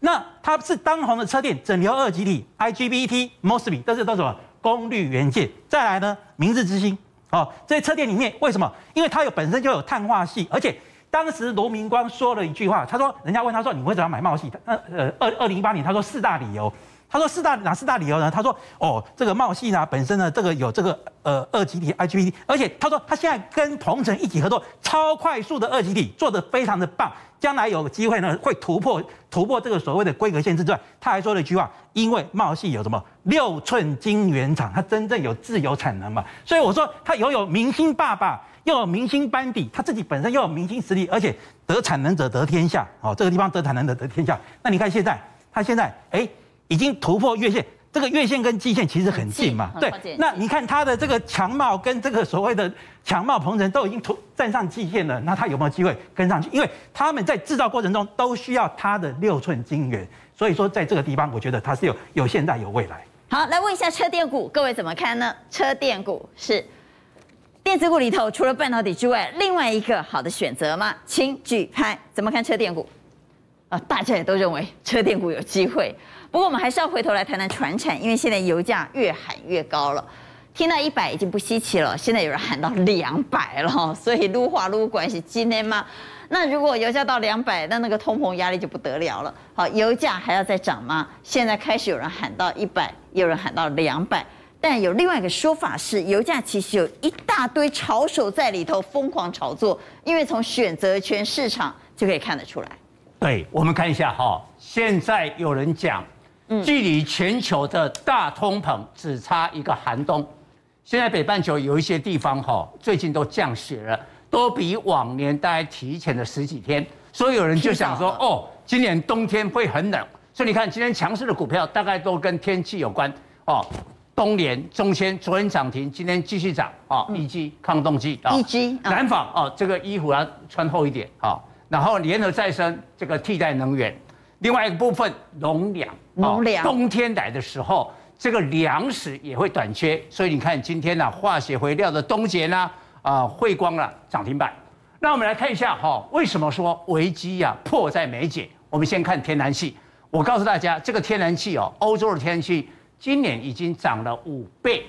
那他是当红的车店整流二极体 IGBT MOSFET，这是都什么？功率元件，再来呢，明日之星，哦，这些车店里面为什么？因为它有本身就有碳化系，而且当时罗明光说了一句话，他说，人家问他说，你为什么要买茂矽？呃呃，二二零一八年他说四大理由。他说四大哪四大理由呢？他说哦，这个茂系呢本身呢这个有这个呃二极体 IGBT，而且他说他现在跟鹏程一起合作超快速的二极体做得非常的棒，将来有机会呢会突破突破这个所谓的规格限制之外，他还说了一句话，因为茂系有什么六寸晶圆厂，它真正有自有产能嘛，所以我说他拥有明星爸爸，又有明星班底，他自己本身又有明星实力，而且得产能者得天下哦，这个地方得产能者得天下。那你看现在他现在哎。已经突破月线，这个月线跟季线其实很近嘛，近对。那你看它的这个强茂跟这个所谓的强茂鹏程都已经突站上季线了，那它有没有机会跟上去？因为他们在制造过程中都需要它的六寸晶圆，所以说在这个地方，我觉得它是有有现在有未来。好，来问一下车电股，各位怎么看呢？车电股是电子股里头除了半导体之外，另外一个好的选择吗？请举牌，怎么看车电股？啊，大家也都认为车电股有机会。不过我们还是要回头来谈谈传产，因为现在油价越喊越高了，听到一百已经不稀奇了，现在有人喊到两百了，所以撸话撸关系今天吗？那如果油价到两百，那那个通膨压力就不得了了。好，油价还要再涨吗？现在开始有人喊到一百，有人喊到两百，但有另外一个说法是，油价其实有一大堆炒手在里头疯狂炒作，因为从选择权市场就可以看得出来。对，我们看一下哈，现在有人讲。距离全球的大通膨只差一个寒冬。现在北半球有一些地方哈，最近都降雪了，都比往年大概提前了十几天，所以有人就想说，哦，今年冬天会很冷。所以你看，今天强势的股票大概都跟天气有关哦。东联、中签昨天涨停，今天继续涨啊。一基抗冻剂啊，一基南纺哦，这个衣服要穿厚一点啊。然后联合再生这个替代能源，另外一个部分农粮，农粮冬天来的时候，这个粮食也会短缺，所以你看今天呢，化学肥料的东杰呢啊，汇光了涨停板。那我们来看一下哈，为什么说危机呀迫在眉睫？我们先看天然气，我告诉大家，这个天然气哦，欧洲的天然气。今年已经涨了五倍，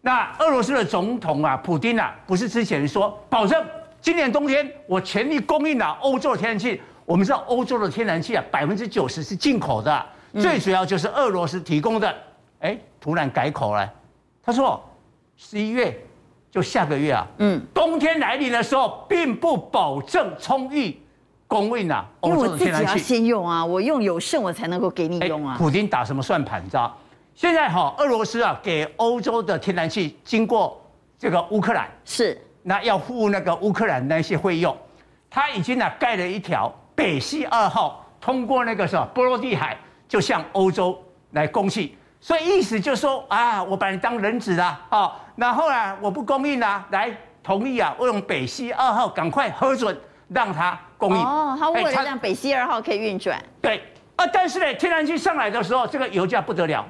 那俄罗斯的总统啊，普京啊，不是之前说保证今年冬天我全力供应了欧洲的天然气？我们知道欧洲的天然气啊，百分之九十是进口的，最主要就是俄罗斯提供的。哎，突然改口了，他说十一月就下个月啊，嗯，冬天来临的时候，并不保证充裕供应啊，欧洲的天然气。因为我自己要先用啊，我用有剩我才能够给你用啊。普京打什么算盘，你知道？现在哈，俄罗斯啊给欧洲的天然气经过这个乌克兰是，那要付那个乌克兰那些费用，他已经呢盖了一条北溪二号，通过那个什么波罗的海，就向欧洲来供气，所以意思就是说啊，我把你当人质啦，啊，然后啊我不供应啦，来同意啊，我用北溪二号赶快核准让它供应。哦，他为了让北溪二号可以运转。对啊，但是呢，天然气上来的时候，这个油价不得了。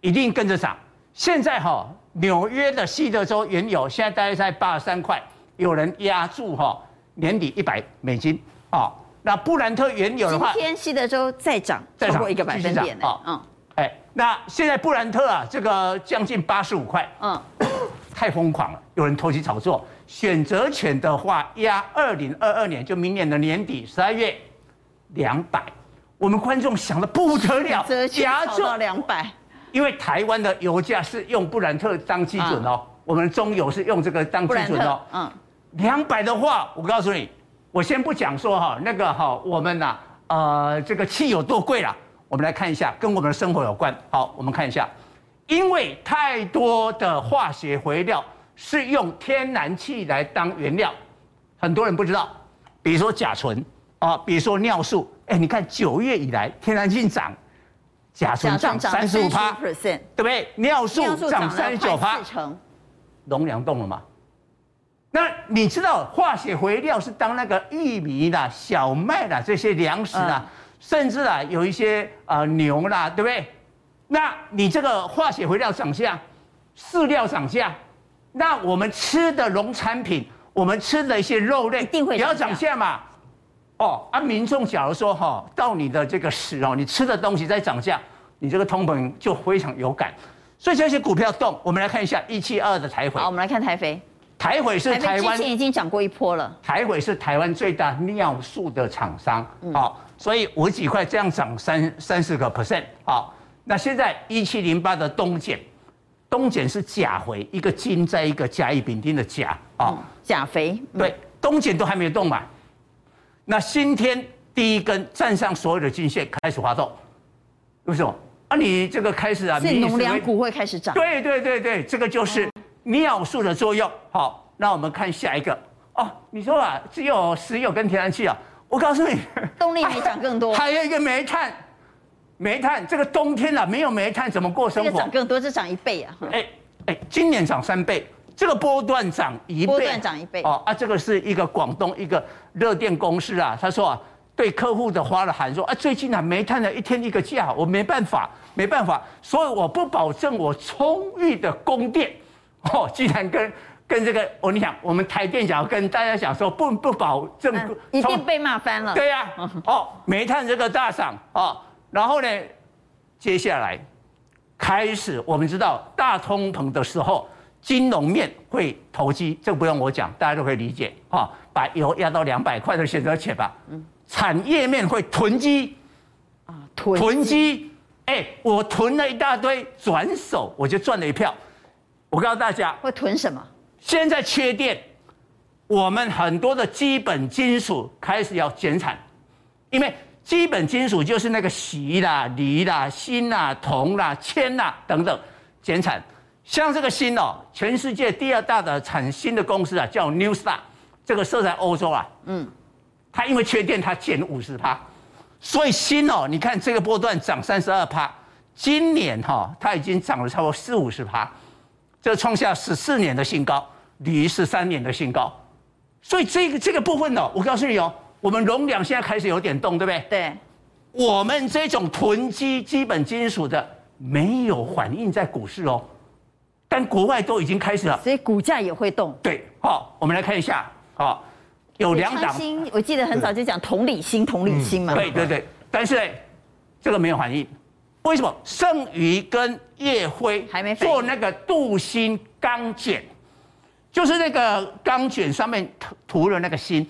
一定跟着涨。现在哈，纽约的西德州原油现在大概在八十三块，有人压住哈年底一百美金啊。那布兰特原油的话，今天西德州再涨超过一个百分点呢。嗯，哎，那现在布兰特啊，这个将近八十五块，嗯，太疯狂了，有人投机炒作。选择权的话，压二零二二年就明年的年底十二月两百，我们观众想的不得了，压住两百。因为台湾的油价是用布兰特当基准哦，我们中油是用这个当基准哦。嗯，两百的话，我告诉你，我先不讲说哈，那个哈，我们呐，呃，这个气有多贵了，我们来看一下，跟我们的生活有关。好，我们看一下，因为太多的化学肥料是用天然气来当原料，很多人不知道，比如说甲醇啊，比如说尿素，哎，你看九月以来天然气涨。甲醇涨三十五趴，对不对？尿素涨三十九趴，农粮动了吗？那你知道化学肥料是当那个玉米啦、小麦啦这些粮食啦，甚至啊有一些呃牛啦，对不对？那你这个化学肥料涨价，饲料涨价，那我们吃的农产品，我们吃的一些肉类，也要涨价嘛？哦，啊，民众假如说哈，到你的这个时哦，你吃的东西在涨价，你这个通膨就非常有感。所以这些股票动，我们来看一下一七二的台肥。好，我们来看台肥。台肥是台湾之前已经涨过一波了。台肥是台湾最大尿素的厂商，好，所以五几块这样涨三三十个 percent，好，那现在一七零八的东碱，东碱是钾肥，一个金在一个甲乙丙丁的甲啊，钾肥，对，东碱都还没有动嘛。那今天第一根站上所有的均线开始滑动，为什么？啊，你这个开始啊，是农粮股会开始涨。对对对对，这个就是尿素的作用。好，那我们看下一个。哦，你说啊，只有石油跟天然气啊，我告诉你，动力没涨更多。还有一个煤炭，煤炭这个冬天啊，没有煤炭怎么过生活？这个涨更多，这涨一倍啊！哎哎，今年涨三倍。这个波段涨一倍，波段涨一倍哦啊！这个是一个广东一个热电公司啊，他说啊，对客户的发了函说啊，最近啊煤炭的一天一个价，我没办法，没办法，所以我不保证我充裕的供电哦。既然跟跟这个我跟你讲，我们台电讲跟大家讲说不不保证、嗯，一定被骂翻了。对呀、啊，哦，煤炭这个大涨哦，然后呢，接下来开始我们知道大通膨的时候。金融面会投机，这个不用我讲，大家都可以理解哈。把油压到两百块的选择权吧。嗯。产业面会囤积啊，囤囤积。哎，我囤了一大堆，转手我就赚了一票。我告诉大家，会囤什么？现在缺电，我们很多的基本金属开始要减产，因为基本金属就是那个锡啦、锂啦、锌啦、铜啦、铅啦等等，减产。像这个锌哦，全世界第二大的产锌的公司啊，叫 New Star，这个设在欧洲啊，嗯，它因为缺电，它减五十趴，所以锌哦，你看这个波段涨三十二趴，今年哈，它已经涨了差不多四五十趴，这创下十四年的新高，离十三年的新高，所以这个这个部分哦，我告诉你哦。我们容量现在开始有点动，对不对？对，我们这种囤积基本金属的没有反映在股市哦，但国外都已经开始了，所以股价也会动。对，好，我们来看一下，好，有两档。我记得很早就讲同理心，同理心嘛。对对对，但是这个没有反应，为什么？剩余跟烨辉还没做那个镀锌钢卷，就是那个钢卷上面涂涂了那个锌。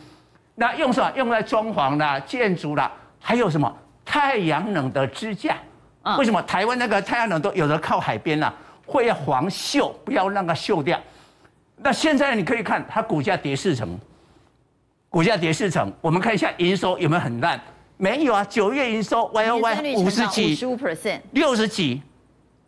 那用什么？用在装潢啦、建筑啦，还有什么太阳能的支架？嗯、为什么台湾那个太阳能都有的靠海边啦，会要防锈，不要让它锈掉。那现在你可以看它股价跌四成，股价跌四成。我们看一下营收有没有很烂？没有啊，九月营收 Y O Y 五十几，六十几。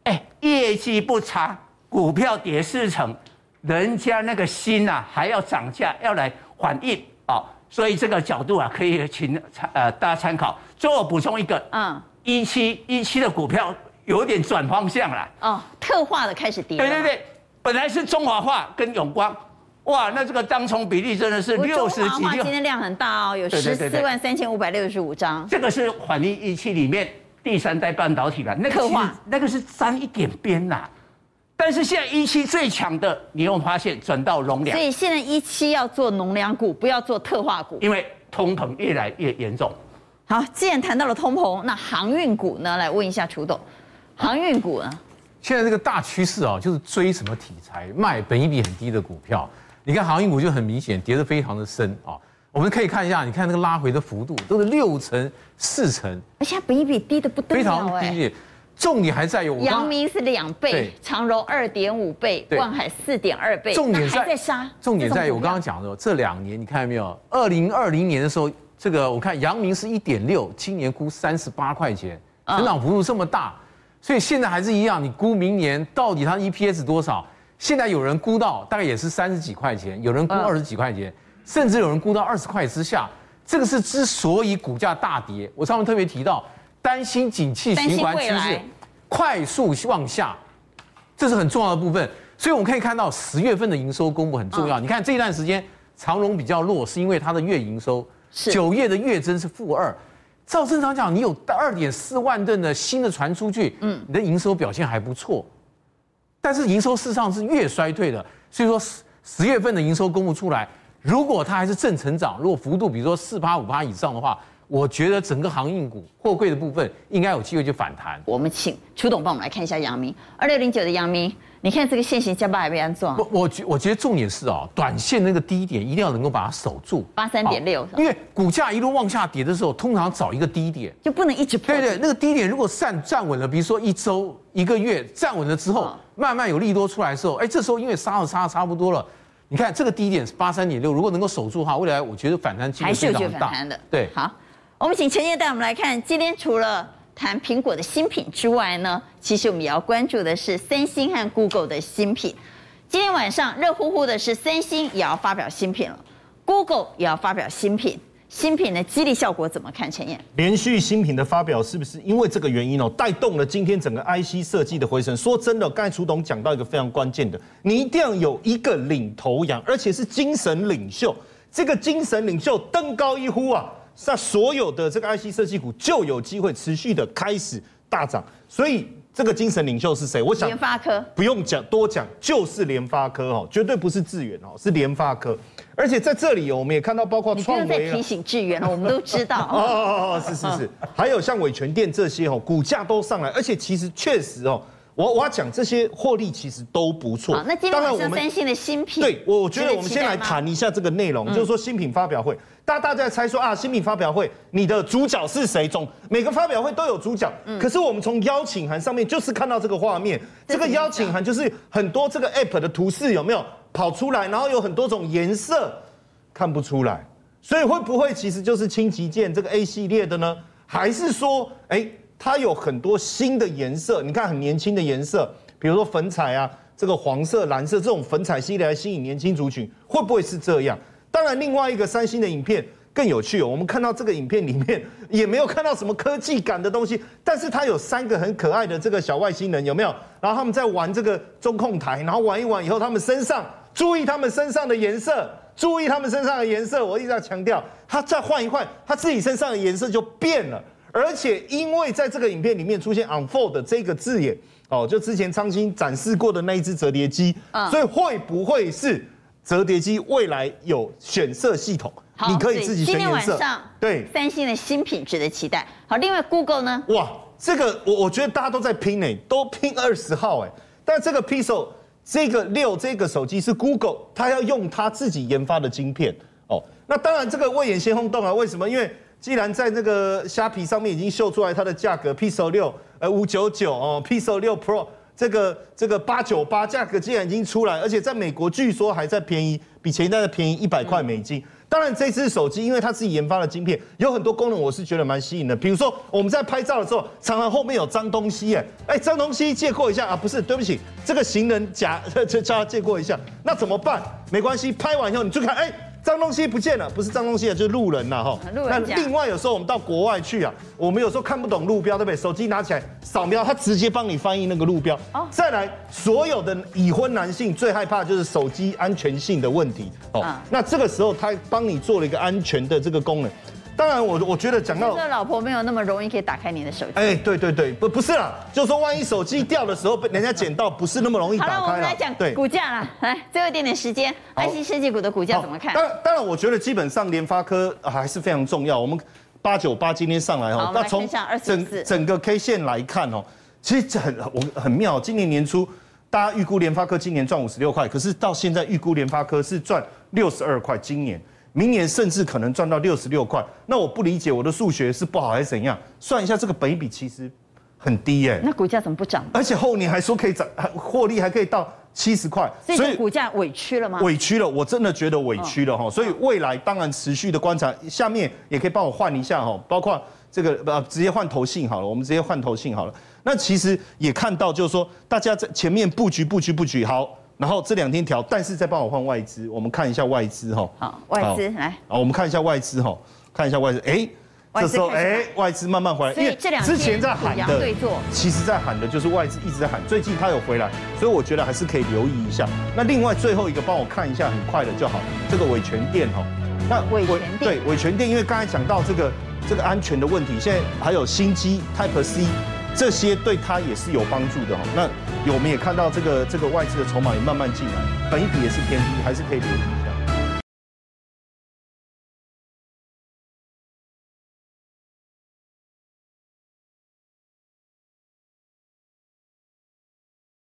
哎，业绩不差，股票跌四成，人家那个心啊还要涨价，要来反映哦。所以这个角度啊，可以请参呃大家参考。最后补充一个，嗯，一期一期的股票有点转方向了。哦，特化的开始跌。对对对，本来是中华化跟永光，哇，那这个当冲比例真的是六十几。今天量很大哦，有十四万三千五百六十五张。这个是反映一期里面第三代半导体了，那个特化那个是沾一点边呐。但是现在一期最强的，你有没有发现转到农粮？所以现在一期要做农粮股，不要做特化股，因为通膨越来越严重。好，既然谈到了通膨，那航运股呢？来问一下楚董，航运股呢？现在这个大趋势啊，就是追什么题材，卖本益比很低的股票。你看航运股就很明显跌得非常的深啊。我们可以看一下，你看那个拉回的幅度都是六成、四成，而且比一比低的不得了，非常低。重点还在于，阳明是两倍，长荣二点五倍，万海四点二倍。重点在杀。重点在于我刚刚讲的，这两年你看到没有？二零二零年的时候，这个我看阳明是一点六，今年估三十八块钱，成长幅度这么大，所以现在还是一样，你估明年到底它 EPS 多少？现在有人估到大概也是三十几块钱，有人估二十几块钱，甚至有人估到二十块之下。这个是之所以股价大跌，我上面特别提到。担心景气循环趋势快速往下，这是很重要的部分。所以我们可以看到十月份的营收公布很重要。你看这一段时间长荣比较弱，是因为它的月营收九月的月增是负二。照正常讲，你有二点四万吨的新的船出去，嗯，你的营收表现还不错。但是营收事实上是越衰退的，所以说十十月份的营收公布出来，如果它还是正成长，如果幅度比如说四趴五趴以上的话。我觉得整个航运股货柜的部分应该有机会去反弹。我们请楚董帮我们来看一下阳明二六零九的阳明，你看这个线型加八还没安装？我我觉我觉得重点是啊，短线那个低点一定要能够把它守住。八三点六，因为股价一路往下跌的时候，通常找一个低点，就不能一直破。对对，那个低点如果站站稳了，比如说一周、一个月站稳了之后，慢慢有利多出来的时候，哎，这时候因为杀了杀的差不多了，你看这个低点是八三点六，如果能够守住的话，未来我觉得反弹机会非常大。还是有反弹的。对，好。我们请陈烨带我们来看，今天除了谈苹果的新品之外呢，其实我们也要关注的是三星和 Google 的新品。今天晚上热乎乎的是三星也要发表新品了，Google 也要发表新品，新品的激励效果怎么看？陈燕，连续新品的发表是不是因为这个原因哦，带动了今天整个 IC 设计的回升？说真的，刚才楚董讲到一个非常关键的，你一定要有一个领头羊，而且是精神领袖，这个精神领袖登高一呼啊！那所有的这个 IC 设计股就有机会持续的开始大涨，所以这个精神领袖是谁？我想联发科不用讲多讲，就是联发科哦，绝对不是致远哦，是联发科。而且在这里我们也看到，包括创维在提醒智原了，我们都知道。哦哦哦哦，是是。是，还有像伟诠电这些哦，股价都上来，而且其实确实哦。我我要讲这些获利其实都不错。那今天我们三星的新品，对，我觉得我们先来谈一下这个内容，就是说新品发表会，大家大家在猜说啊，新品发表会你的主角是谁？总每个发表会都有主角，可是我们从邀请函上面就是看到这个画面，这个邀请函就是很多这个 App 的图示有没有跑出来，然后有很多种颜色看不出来，所以会不会其实就是轻旗舰这个 A 系列的呢？还是说，哎，它有很多新的颜色？你看很年轻的颜色，比如说粉彩啊，这个黄色、蓝色这种粉彩系列来吸引年轻族群，会不会是这样？当然，另外一个三星的影片更有趣哦。我们看到这个影片里面也没有看到什么科技感的东西，但是它有三个很可爱的这个小外星人，有没有？然后他们在玩这个中控台，然后玩一玩以后，他们身上注意他们身上的颜色。注意他们身上的颜色，我一直在强调，他再换一换，他自己身上的颜色就变了。而且因为在这个影片里面出现 unfold 这个字眼，哦，就之前昌兴展示过的那一只折叠机，所以会不会是折叠机未来有选色系统？你可以自己选颜色。今天晚上，对三星的新品值得期待。好，另外 Google 呢？哇，这个我我觉得大家都在拼诶，都拼二十号诶，但这个 Pixel。这个六这个手机是 Google，它要用它自己研发的晶片哦。那当然这个未演先轰动啊，为什么？因为既然在那个虾皮上面已经秀出来它的价格，Pixel 六呃五九九哦，Pixel 六 Pro 这个这个八九八价格既然已经出来，而且在美国据说还在便宜，比前一代的便宜一百块美金。当然，这只手机因为它自己研发的晶片，有很多功能，我是觉得蛮吸引的。比如说，我们在拍照的时候，常常后面有脏东西，哎，哎，脏东西借过一下啊？不是，对不起，这个行人甲这叫他借过一下，那怎么办？没关系，拍完以后你就看，哎。脏东西不见了，不是脏东西啊，就是路人呐，哈。那另外有时候我们到国外去啊，我们有时候看不懂路标，对不对？手机拿起来扫描，它直接帮你翻译那个路标。哦。再来，所有的已婚男性最害怕就是手机安全性的问题。哦。那这个时候它帮你做了一个安全的这个功能。当然我，我我觉得讲到，这老婆没有那么容易可以打开你的手机。哎，对对对，不不是啦，就是说万一手机掉的时候被人家捡到，不是那么容易打开。好了，我们来讲股价啦。来，最后一点点时间，IC 设计股的股价怎么看？当然，当然，我觉得基本上联发科还是非常重要。我们八九八今天上来哦，那从整整个 K 线来看哦，其实很我很妙。今年年初大家预估联发科今年赚五十六块，可是到现在预估联发科是赚六十二块，今年。明年甚至可能赚到六十六块，那我不理解我的数学是不好还是怎样？算一下这个本益比其实很低耶、欸。那股价怎么不涨？而且后年还说可以涨，获利还可以到七十块，所以股价委屈了吗？委屈了，我真的觉得委屈了哈。所以未来当然持续的观察，下面也可以帮我换一下哈，包括这个呃直接换投信好了，我们直接换投信好了。那其实也看到就是说大家在前面布局布局布局好。然后这两天调，但是再帮我换外资，我们看一下外资哈。好，外资来。好，我们看一下外资哈，看一下外资。哎，这时候哎，外资慢慢回来，因为这两天之前在喊的，其实在喊的就是外资一直在喊，最近它有回来，所以我觉得还是可以留意一下。那另外最后一个帮我看一下，很快的就好。这个伟全店哈，那伟诠电对伟全店，因为刚才讲到这个这个安全的问题，现在还有新机 Type C。这些对他也是有帮助的哈。那我们也看到这个这个外资的筹码也慢慢进来，本一比也是偏低，还是可以留。